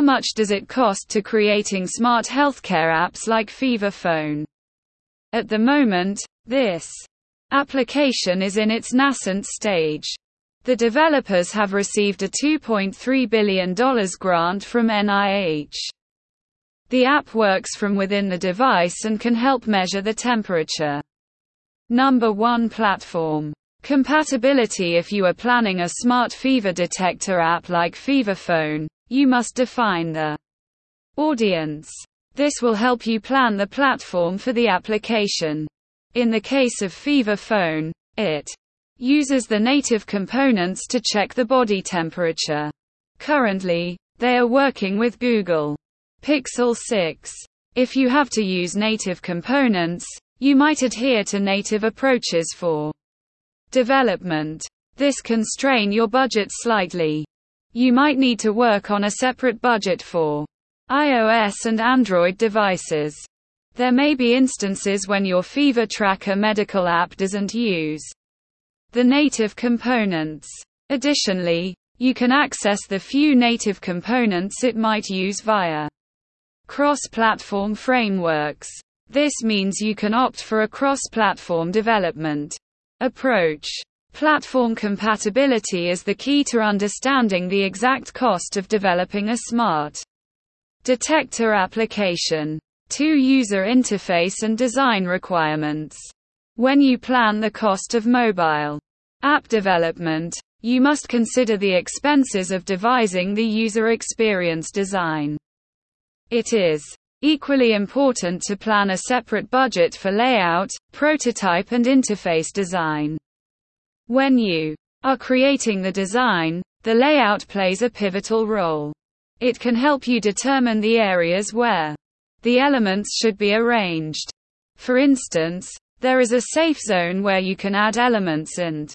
How much does it cost to creating smart healthcare apps like FeverPhone? At the moment, this application is in its nascent stage. The developers have received a $2.3 billion grant from NIH. The app works from within the device and can help measure the temperature. Number 1 Platform Compatibility If you are planning a smart fever detector app like FeverPhone, you must define the audience. This will help you plan the platform for the application. In the case of FeverPhone, it uses the native components to check the body temperature. Currently, they are working with Google Pixel 6. If you have to use native components, you might adhere to native approaches for development. This can strain your budget slightly. You might need to work on a separate budget for iOS and Android devices. There may be instances when your Fever Tracker medical app doesn't use the native components. Additionally, you can access the few native components it might use via cross-platform frameworks. This means you can opt for a cross-platform development approach. Platform compatibility is the key to understanding the exact cost of developing a smart detector application. 2. User interface and design requirements. When you plan the cost of mobile app development, you must consider the expenses of devising the user experience design. It is equally important to plan a separate budget for layout, prototype and interface design. When you are creating the design, the layout plays a pivotal role. It can help you determine the areas where the elements should be arranged. For instance, there is a safe zone where you can add elements and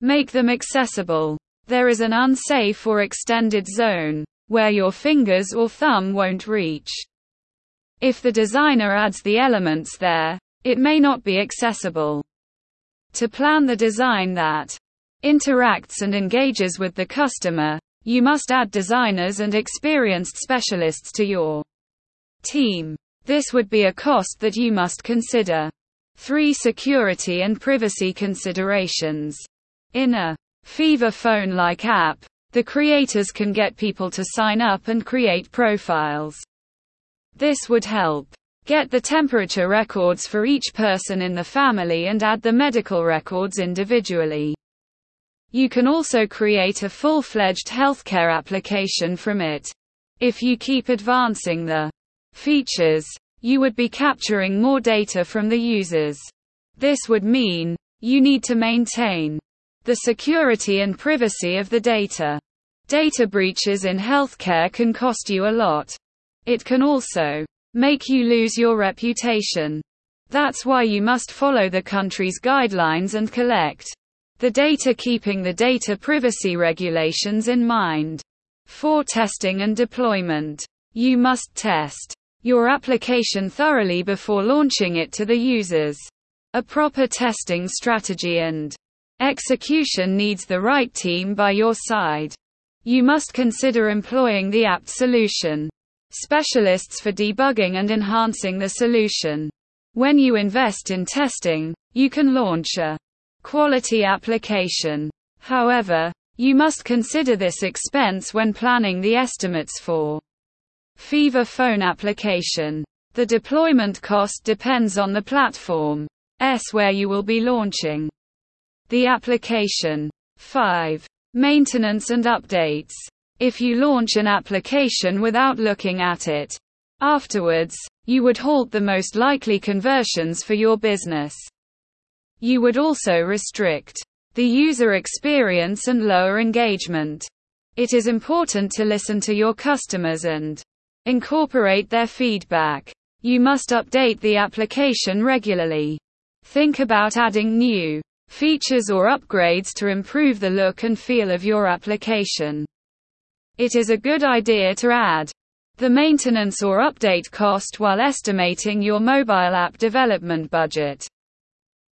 make them accessible. There is an unsafe or extended zone where your fingers or thumb won't reach. If the designer adds the elements there, it may not be accessible. To plan the design that interacts and engages with the customer, you must add designers and experienced specialists to your team. This would be a cost that you must consider. 3. Security and privacy considerations. In a FeverPhone like app, the creators can get people to sign up and create profiles. This would help get the temperature records for each person in the family and add the medical records individually. You can also create a full-fledged healthcare application from it. If you keep advancing the features, you would be capturing more data from the users. This would mean you need to maintain the security and privacy of the data. Data breaches in healthcare can cost you a lot. It can also make you lose your reputation. That's why you must follow the country's guidelines and collect the data keeping the data privacy regulations in mind. For testing and deployment, you must test your application thoroughly before launching it to the users. A proper testing strategy and Execution needs the right team by your side. You must consider employing the apt solution specialists for debugging and enhancing the solution. When you invest in testing, you can launch a quality application. However, you must consider this expense when planning the estimates for FeverPhone application. The deployment cost depends on the platform S where you will be launching the application. 5. Maintenance and updates. If you launch an application without looking at it afterwards, you would halt the most likely conversions for your business. You would also restrict the user experience and lower engagement. It is important to listen to your customers and incorporate their feedback. You must update the application regularly. Think about adding new features or upgrades to improve the look and feel of your application. It is a good idea to add the maintenance or update cost while estimating your mobile app development budget.